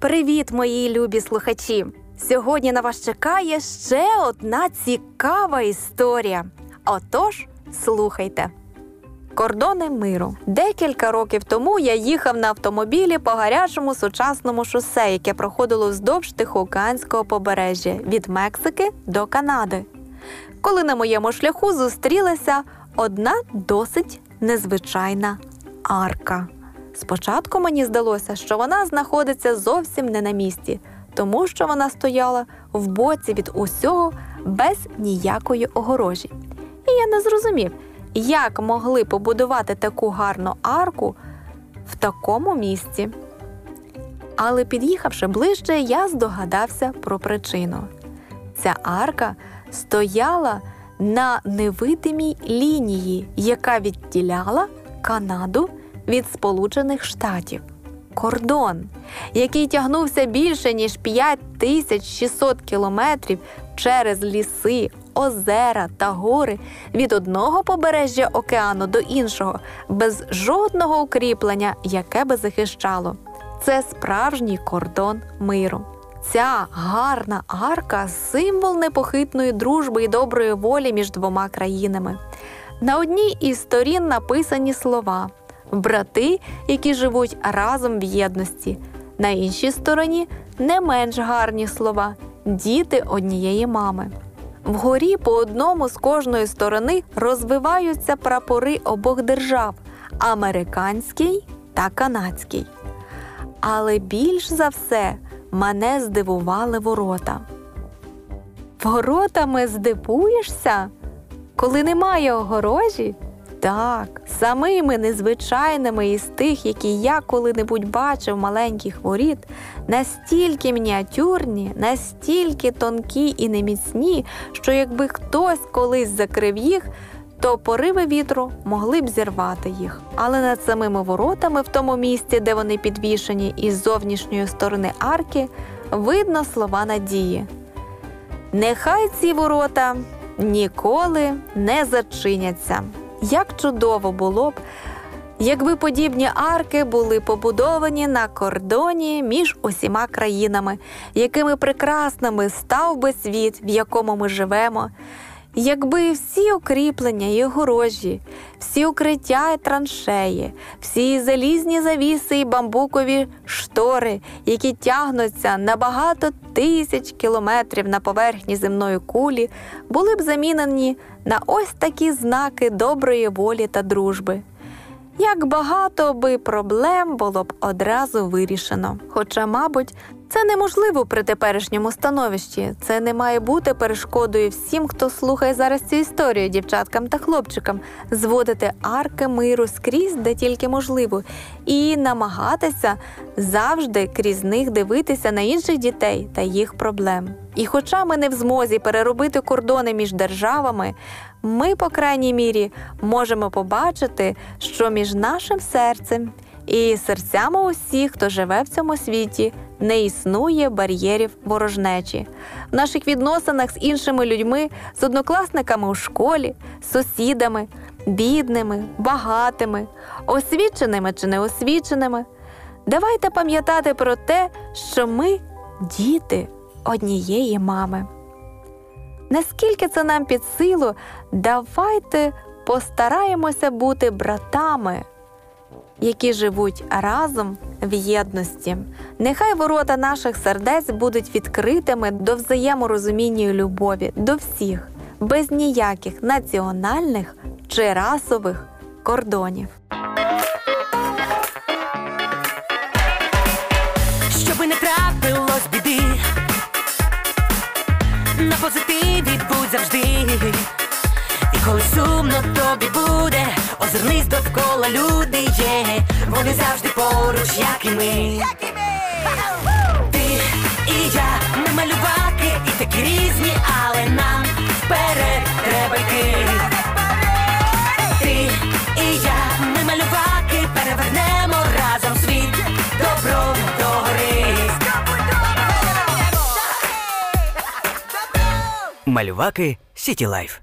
Привіт, мої любі слухачі! Сьогодні на вас чекає ще одна цікава історія. Отож, слухайте. Кордони миру. Декілька років тому я їхав на автомобілі по гарячому сучасному шосе, яке проходило вздовж Тихоокеанського побережжя від Мексики до Канади. Коли на моєму шляху зустрілася одна досить незвичайна арка. Спочатку мені здалося, що вона знаходиться зовсім не на місці, тому що вона стояла в боці від усього без ніякої огорожі. І я не зрозумів, як могли побудувати таку гарну арку в такому місці. Але під'їхавши ближче, я здогадався про причину. Ця арка стояла на невидимій лінії, яка відділяла Канаду від Сполучених Штатів. Кордон, який тягнувся більше ніж 5600 кілометрів через ліси, озера та гори від одного побережжя океану до іншого, без жодного укріплення, яке би захищало. Це справжній кордон миру. Ця гарна арка символ непохитної дружби і доброї волі між двома країнами. На одній із сторін написані слова брати, які живуть разом в єдності. На іншій стороні не менш гарні слова діти однієї мами. Вгорі по одному з кожної сторони розвиваються прапори обох держав американський та канадський. Але більш за все мене здивували ворота. Воротами здивуєшся, коли немає огорожі? Так, самими незвичайними із тих, які я коли-небудь бачив маленьких воріт, настільки мініатюрні, настільки тонкі і неміцні, що якби хтось колись закрив їх, то пориви вітру могли б зірвати їх. Але над самими воротами, в тому місці, де вони підвішені із зовнішньої сторони арки, видно слова надії. Нехай ці ворота ніколи не зачиняться. Як чудово було б, якби подібні арки були побудовані на кордоні між усіма країнами, якими прекрасними став би світ, в якому ми живемо. Якби всі укріплення і огорожі, всі укриття і траншеї, всі залізні завіси і бамбукові штори, які тягнуться на багато тисяч кілометрів на поверхні земної кулі, були б замінені на ось такі знаки доброї волі та дружби. Як багато би проблем було б одразу вирішено. Хоча, мабуть, це неможливо при теперішньому становищі. Це не має бути перешкодою всім, хто слухає зараз цю історію, дівчаткам та хлопчикам, зводити арки миру скрізь, де тільки можливо, і намагатися завжди крізь них дивитися на інших дітей та їх проблем. І, хоча ми не в змозі переробити кордони між державами, ми, по крайній мірі, можемо побачити, що між нашим серцем і серцями усіх, хто живе в цьому світі, не існує бар'єрів ворожнечі. В наших відносинах з іншими людьми, з однокласниками у школі, сусідами, бідними, багатими, освіченими чи неосвіченими. Давайте пам'ятати про те, що ми діти однієї мами. Наскільки це нам під силу, давайте постараємося бути братами, які живуть разом в єдності. Нехай ворота наших сердець будуть відкритими до взаєморозуміння і любові до всіх, без ніяких національних чи расових кордонів. Щоби не трапилось біди, на позитиві будь завжди. І коли сумно тобі буде, озирнись довкола люди є, вони завжди поруч, як і ми. Ти і я, ми малюваки, і такі різні, але нам вперед треба йти. Ти і я, ми малюваки, перевернемо разом світ добром до гори. Малюваки Сіті Лайф.